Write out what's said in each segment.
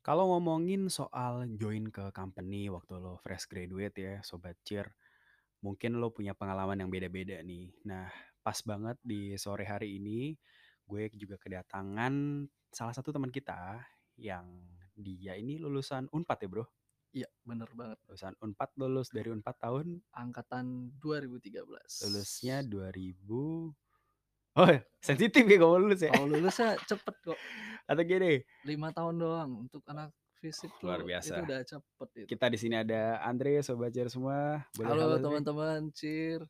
Kalau ngomongin soal join ke company waktu lo fresh graduate ya, Sobat Cheer, mungkin lo punya pengalaman yang beda-beda nih. Nah, pas banget di sore hari ini, gue juga kedatangan salah satu teman kita yang dia ini lulusan Unpad ya bro? Iya, bener banget. Lulusan Unpad, lulus dari Unpad tahun? Angkatan 2013. Lulusnya 2000... Oh, sensitif ya kalau lulus ya? Kalau lulusnya cepet kok. Atau gini? Lima tahun doang untuk anak fisip oh, luar biasa. itu udah cepet itu. Kita di sini ada Andre, sobat Cheer semua. Boleh halo, teman-teman Cheer.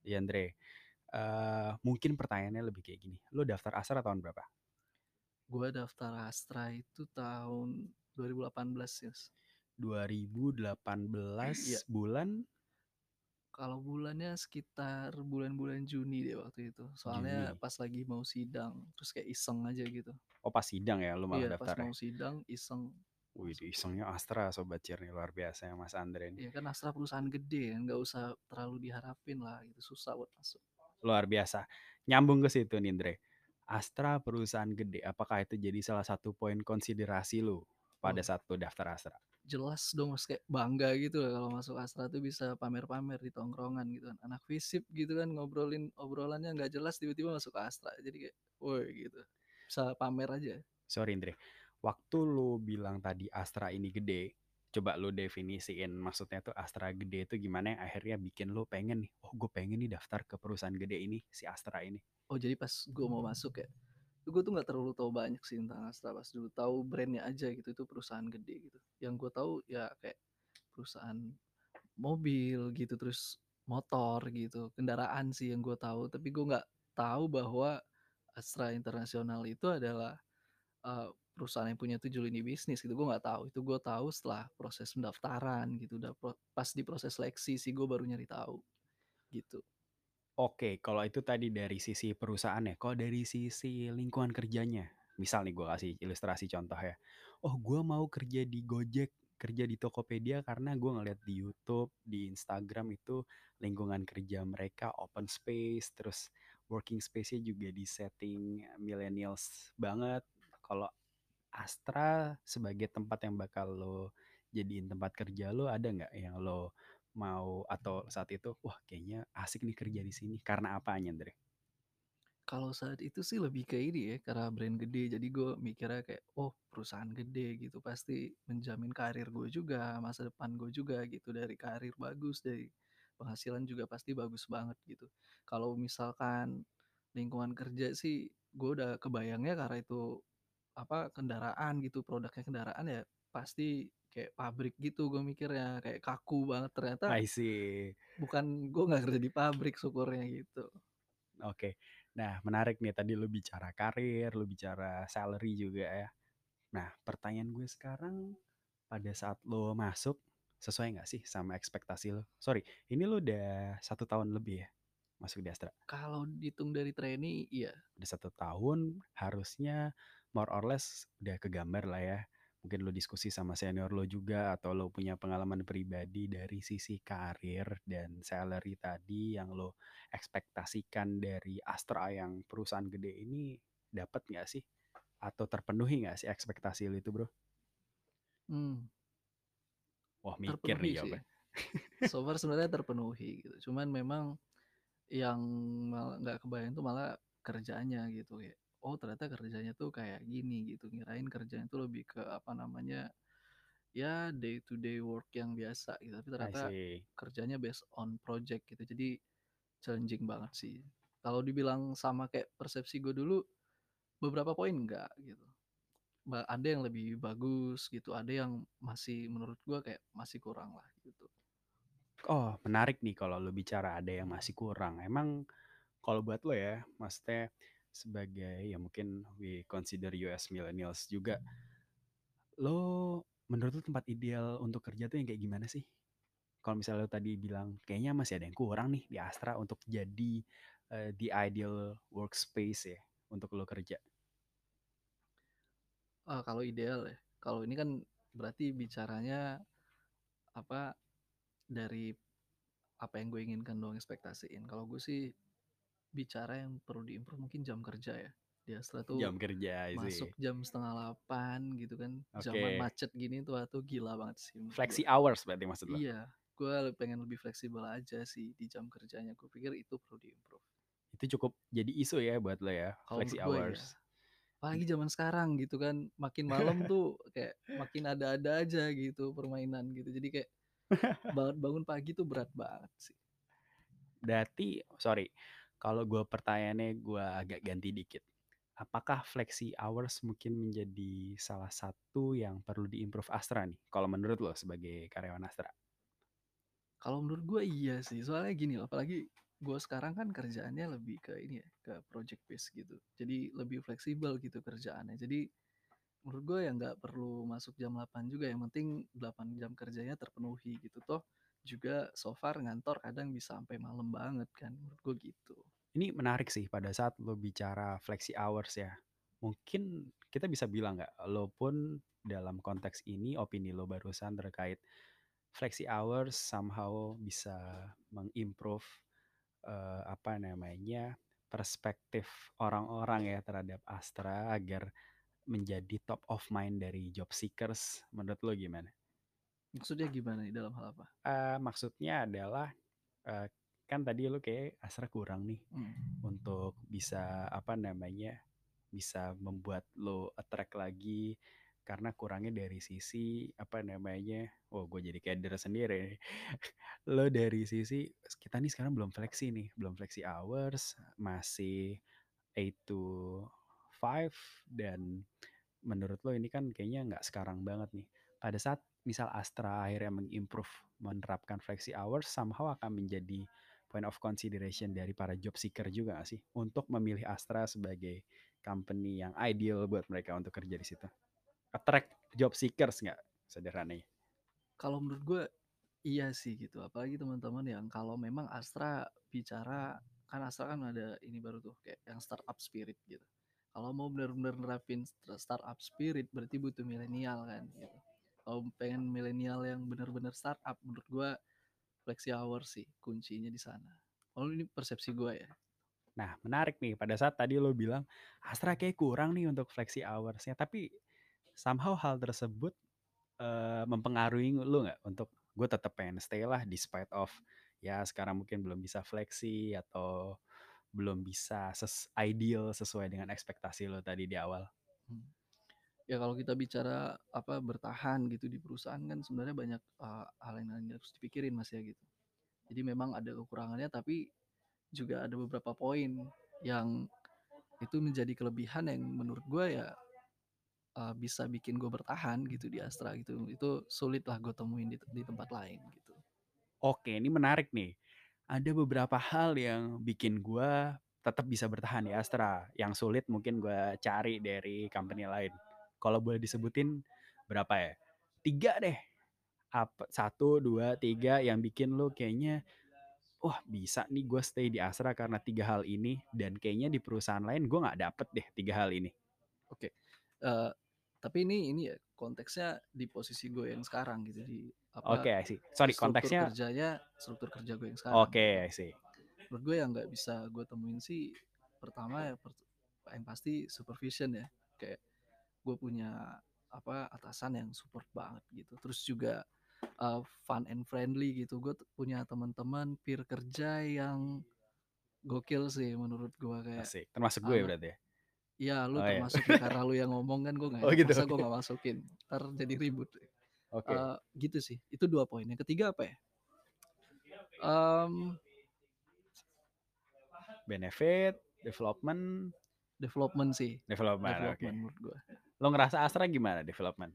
Iya Andre. Uh, mungkin pertanyaannya lebih kayak gini. Lo daftar Astra tahun berapa? Gue daftar Astra itu tahun 2018 ya. 2018 iya. bulan kalau bulannya sekitar bulan-bulan Juni deh waktu itu. Soalnya Juni. pas lagi mau sidang, terus kayak iseng aja gitu. Oh pas sidang ya lu malah iya, daftar pas mau sidang iseng. Wih, isengnya Astra sobat Cirni luar biasa ya Mas Andre. Iya kan Astra perusahaan gede kan, nggak usah terlalu diharapin lah, itu susah buat masuk. Luar biasa. Nyambung ke situ nih Andre. Astra perusahaan gede, apakah itu jadi salah satu poin konsiderasi lu pada oh. saat lu daftar Astra? Jelas dong mas kayak bangga gitu lah kalau masuk Astra tuh bisa pamer-pamer di tongkrongan gitu kan. Anak visip gitu kan ngobrolin obrolannya nggak jelas tiba-tiba masuk Astra jadi kayak woi gitu. Bisa pamer aja. Sorry Indre. Waktu lu bilang tadi Astra ini gede coba lu definisiin maksudnya tuh Astra gede itu gimana yang akhirnya bikin lu pengen nih oh gue pengen nih daftar ke perusahaan gede ini si Astra ini. Oh jadi pas gue mau masuk ya gue tuh nggak terlalu tahu banyak sih tentang Astra pas dulu tahu brandnya aja gitu itu perusahaan gede gitu. Yang gue tahu ya kayak perusahaan mobil gitu terus motor gitu kendaraan sih yang gue tahu. Tapi gue nggak tahu bahwa Astra Internasional itu adalah uh, perusahaan yang punya tujuh lini bisnis gitu gue nggak tahu. Itu gue tahu setelah proses pendaftaran gitu udah pro pas di proses seleksi sih gue baru nyari tahu gitu Oke, kalau itu tadi dari sisi perusahaan ya. Kalau dari sisi lingkungan kerjanya, misal nih gue kasih ilustrasi contoh ya. Oh, gue mau kerja di Gojek, kerja di Tokopedia karena gue ngeliat di YouTube, di Instagram itu lingkungan kerja mereka open space, terus working space-nya juga di setting millennials banget. Kalau Astra sebagai tempat yang bakal lo jadiin tempat kerja lo ada nggak yang lo mau atau saat itu wah kayaknya asik nih kerja di sini karena apa Andre? Kalau saat itu sih lebih ke ini ya karena brand gede jadi gue mikirnya kayak oh perusahaan gede gitu pasti menjamin karir gue juga masa depan gue juga gitu dari karir bagus dari penghasilan juga pasti bagus banget gitu. Kalau misalkan lingkungan kerja sih gue udah kebayangnya karena itu apa kendaraan gitu produknya kendaraan ya pasti kayak pabrik gitu gue mikirnya kayak kaku banget. Ternyata I see. bukan gue nggak kerja di pabrik syukurnya gitu. Oke okay. nah menarik nih tadi lu bicara karir lu bicara salary juga ya. Nah pertanyaan gue sekarang pada saat lo masuk sesuai nggak sih sama ekspektasi lo sorry ini lo udah satu tahun lebih ya masuk di Astra? Kalau dihitung dari trainee iya. Udah satu tahun harusnya more or less udah kegambar lah ya mungkin lo diskusi sama senior lo juga atau lo punya pengalaman pribadi dari sisi karir dan salary tadi yang lo ekspektasikan dari Astra yang perusahaan gede ini dapat nggak sih atau terpenuhi nggak sih ekspektasi lo itu bro? Hmm. Wah mikir nih jawabnya. so far sebenarnya terpenuhi gitu. Cuman memang yang nggak kebayang tuh malah kerjanya gitu ya oh ternyata kerjanya tuh kayak gini gitu. Ngirain kerjanya tuh lebih ke apa namanya ya day to day work yang biasa gitu. Tapi ternyata kerjanya based on project gitu. Jadi challenging banget sih. Kalau dibilang sama kayak persepsi gue dulu beberapa poin enggak gitu. Ada yang lebih bagus gitu ada yang masih menurut gue kayak masih kurang lah gitu. Oh menarik nih kalau lo bicara ada yang masih kurang. Emang kalau buat lo ya maksudnya sebagai ya mungkin we consider US millennials juga. Lo menurut lo tempat ideal untuk kerja tuh yang kayak gimana sih? Kalau misalnya lo tadi bilang kayaknya masih ada yang kurang nih di Astra untuk jadi uh, the ideal workspace ya untuk lo kerja. Uh, kalau ideal ya. Kalau ini kan berarti bicaranya apa dari apa yang gue inginkan dong ekspektasiin. Kalau gue sih bicara yang perlu diimprove mungkin jam kerja ya Di Astra tuh Jam kerja, masuk see. jam 7.30 gitu kan, zaman Oke. macet gini tuh, wah itu gila banget sih Flexi hours berarti maksud lo? Iya, gua pengen lebih fleksibel aja sih di jam kerjanya, gue pikir itu perlu di-improve. Itu cukup jadi isu ya buat lo ya, flexi gue iya. hours. Apalagi zaman sekarang gitu kan, makin malam tuh kayak makin ada-ada aja gitu permainan gitu. Jadi kayak bangun bangun pagi tuh berat banget sih. Berarti sorry, kalau gue pertanyaannya gue agak ganti dikit. Apakah flexi hours mungkin menjadi salah satu yang perlu di-improve Astra nih, kalau menurut lo sebagai karyawan Astra? Kalau menurut gue iya sih, soalnya gini apalagi gue sekarang kan kerjaannya lebih ke ini ya, ke project base gitu. Jadi lebih fleksibel gitu kerjaannya. Jadi menurut gue ya nggak perlu masuk jam 8 juga, yang penting 8 jam kerjanya terpenuhi gitu. Toh juga so far ngantor kadang bisa sampai malam banget kan, menurut gue gitu. Ini menarik sih pada saat lo bicara flexi hours ya. Mungkin kita bisa bilang nggak, lo pun dalam konteks ini opini lo barusan terkait flexi hours somehow bisa mengimprove uh, apa namanya perspektif orang-orang ya terhadap Astra agar menjadi top of mind dari job seekers. Menurut lo gimana? Maksudnya gimana nih dalam hal apa? Uh, maksudnya adalah uh, kan tadi lo kayak Astra kurang nih Hmm. untuk bisa apa namanya bisa membuat lo attract lagi karena kurangnya dari sisi apa namanya oh gue jadi kader sendiri lo dari sisi kita nih sekarang belum fleksi nih belum fleksi hours masih 8 to 5 dan menurut lo ini kan kayaknya nggak sekarang banget nih pada saat misal Astra akhirnya mengimprove menerapkan flexi hours somehow akan menjadi point of consideration dari para job seeker juga gak sih untuk memilih Astra sebagai company yang ideal buat mereka untuk kerja di situ attract job seekers nggak sederhananya Kalau menurut gue iya sih gitu, apalagi teman-teman yang kalau memang Astra bicara kan Astra kan ada ini baru tuh kayak yang startup spirit gitu. Kalau mau benar-benar nerapin startup spirit berarti butuh milenial kan gitu. Kalau pengen milenial yang benar-benar startup menurut gue flexi hour sih kuncinya di sana. Kalau ini persepsi gue ya. Nah, menarik nih pada saat tadi lo bilang Astra kayak kurang nih untuk flexi hoursnya, tapi somehow hal tersebut uh, mempengaruhi lo nggak untuk gue tetap pengen stay lah despite of ya sekarang mungkin belum bisa flexi atau belum bisa ses ideal sesuai dengan ekspektasi lo tadi di awal. Hmm. Ya kalau kita bicara apa bertahan gitu di perusahaan kan sebenarnya banyak uh, hal yang harus dipikirin mas ya gitu. Jadi memang ada kekurangannya tapi juga ada beberapa poin yang itu menjadi kelebihan yang menurut gue ya uh, bisa bikin gue bertahan gitu di Astra gitu. Itu sulit lah gue temuin di, di tempat lain gitu. Oke, ini menarik nih. Ada beberapa hal yang bikin gue tetap bisa bertahan di Astra. Yang sulit mungkin gue cari dari company lain. Kalau boleh disebutin berapa ya? Tiga deh. Apa, satu, dua, tiga yang bikin lo kayaknya wah oh, bisa nih gue stay di Astra karena tiga hal ini dan kayaknya di perusahaan lain gue nggak dapet deh tiga hal ini. Oke, okay. uh, tapi ini ini ya konteksnya di posisi gue yang sekarang gitu di apa? Oke, okay, sih. Sorry, struktur konteksnya kerjanya struktur kerja gue yang sekarang. Oke, okay, sih. Menurut gue yang nggak bisa gue temuin sih pertama ya per, yang pasti supervision ya kayak gue punya apa atasan yang support banget gitu terus juga uh, fun and friendly gitu. Gue punya teman-teman peer kerja yang gokil sih menurut gue kayak. Asik. Termasuk gue uh, berarti ya? Iya, lu oh, termasuk iya. karena lu yang ngomong kan gue nggak. Oh, gitu, masa okay. gue nggak masukin, ntar jadi ribut. Oke. Okay. Uh, gitu sih. Itu dua poin. Yang ketiga apa ya? Um, benefit, development, development sih. Development, development okay. menurut gue. Lo ngerasa Astra gimana development?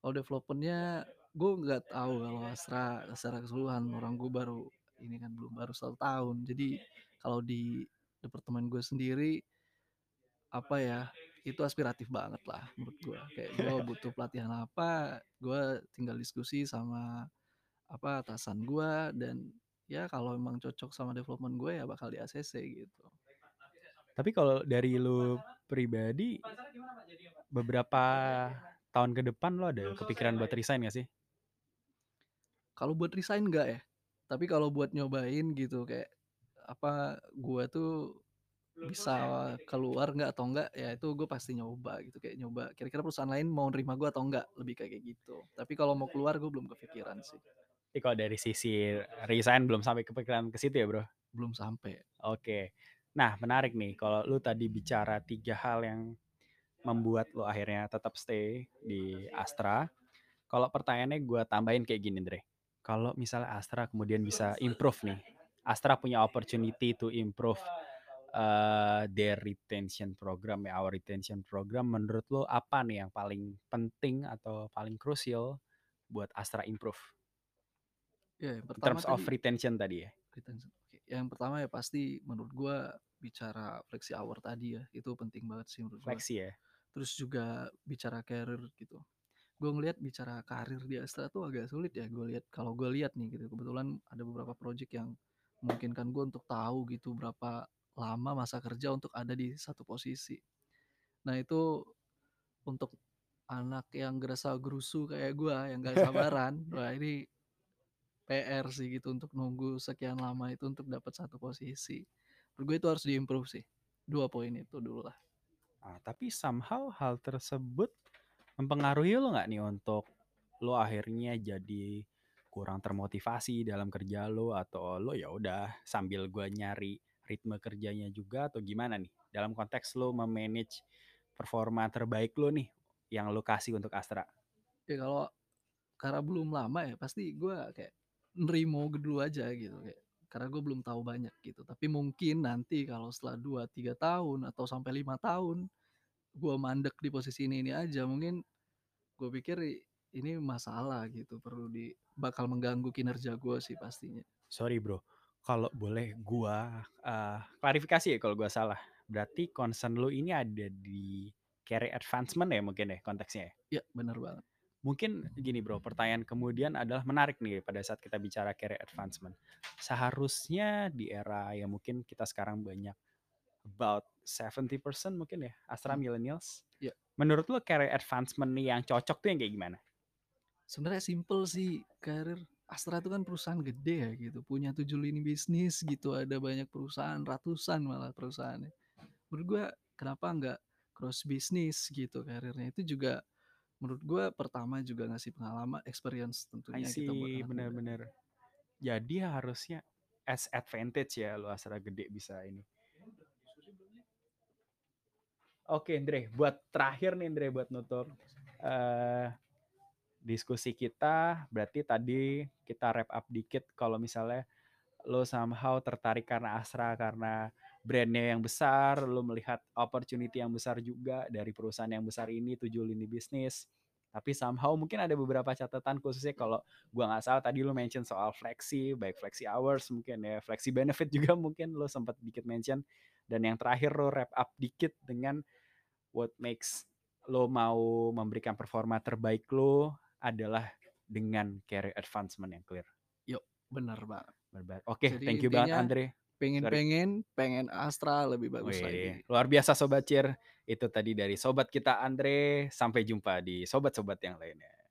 Kalau developmentnya gue nggak tahu kalau Astra secara keseluruhan orang gue baru ini kan belum baru satu tahun jadi kalau di departemen gue sendiri apa ya itu aspiratif banget lah menurut gue kayak gue butuh pelatihan apa gue tinggal diskusi sama apa atasan gue dan ya kalau emang cocok sama development gue ya bakal di ACC gitu tapi kalau dari lu pribadi beberapa tahun ke depan lo ada kepikiran buat resign gak sih? Kalau buat resign enggak ya. Tapi kalau buat nyobain gitu kayak apa gua tuh bisa keluar nggak atau enggak, ya itu gue pasti nyoba gitu, kayak nyoba kira-kira perusahaan lain mau nerima gue atau enggak, lebih kayak gitu. Tapi kalau mau keluar gue belum kepikiran sih. Tapi kalau dari sisi resign belum sampai kepikiran ke situ ya, Bro? Belum sampai. Oke. Nah, menarik nih kalau lu tadi bicara tiga hal yang membuat lu akhirnya tetap stay di Astra. Kalau pertanyaannya gue tambahin kayak gini, Dre. Kalau misalnya Astra kemudian bisa improve nih, Astra punya opportunity to improve uh, their retention program ya, our retention program. Menurut lo apa nih yang paling penting atau paling krusial buat Astra improve? Ya, yang In terms of tadi retention tadi ya. retention. Yang pertama ya pasti menurut gue bicara flexi hour tadi ya, itu penting banget sih menurut gue. Flexi ya. Terus juga bicara career gitu. Gue ngelihat bicara karir di Astra tuh agak sulit ya. Gue lihat kalau gue lihat nih gitu, kebetulan ada beberapa project yang memungkinkan gue untuk tahu gitu berapa lama masa kerja untuk ada di satu posisi. Nah itu untuk anak yang gerasa gerusu kayak gue yang gak sabaran, wah ini PR sih gitu untuk nunggu sekian lama itu untuk dapat satu posisi. Menurut gue itu harus diimprove sih. Dua poin itu dulu lah. Ah, tapi somehow hal tersebut mempengaruhi lo nggak nih untuk lo akhirnya jadi kurang termotivasi dalam kerja lo atau lo ya udah sambil gue nyari ritme kerjanya juga atau gimana nih dalam konteks lo memanage performa terbaik lo nih yang lo kasih untuk Astra Ya kalau karena belum lama ya pasti gue kayak nerimo dulu aja gitu kayak karena gue belum tahu banyak gitu. Tapi mungkin nanti kalau setelah 2 3 tahun atau sampai lima tahun gue mandek di posisi ini ini aja mungkin gue pikir ini masalah gitu perlu di bakal mengganggu kinerja gue sih pastinya. Sorry bro. Kalau boleh gua eh, klarifikasi ya kalau gua salah. Berarti concern lo ini ada di career advancement ya mungkin ya konteksnya ya? Ya bener banget mungkin gini bro, pertanyaan kemudian adalah menarik nih pada saat kita bicara career advancement. Seharusnya di era yang mungkin kita sekarang banyak about 70% mungkin ya Astra Hmm. millennials. Ya. Menurut lo career advancement nih yang cocok tuh yang kayak gimana? sebenarnya simple sih karir Astra itu kan perusahaan gede ya gitu punya tujuh lini bisnis gitu ada banyak perusahaan ratusan malah perusahaannya menurut gua kenapa nggak cross bisnis gitu karirnya itu juga menurut gua pertama juga ngasih pengalaman experience I tentunya see, kita buat bener-bener. Jadi harusnya as advantage ya lo Astra gede bisa ini. Oke, Andre, buat terakhir nih Andre buat nutup eh diskusi kita, berarti tadi kita wrap up dikit kalau misalnya lo somehow tertarik karena Astra karena brandnya yang besar, lo melihat opportunity yang besar juga dari perusahaan yang besar ini tujuh lini bisnis. Tapi somehow mungkin ada beberapa catatan khususnya kalau gua nggak salah tadi lo mention soal flexi, baik flexi hours mungkin ya, flexi benefit juga mungkin lo sempat dikit mention. Dan yang terakhir lo wrap up dikit dengan what makes lo mau memberikan performa terbaik lo adalah dengan career advancement yang clear. bener banget Berba- Oke, Jadi thank you banget intinya, Andre. Pengen-pengen pengen Astra lebih bagus Wih, lagi luar biasa Sobat Cheer. Itu tadi dari Sobat kita Andre. Sampai jumpa di Sobat-Sobat yang lainnya.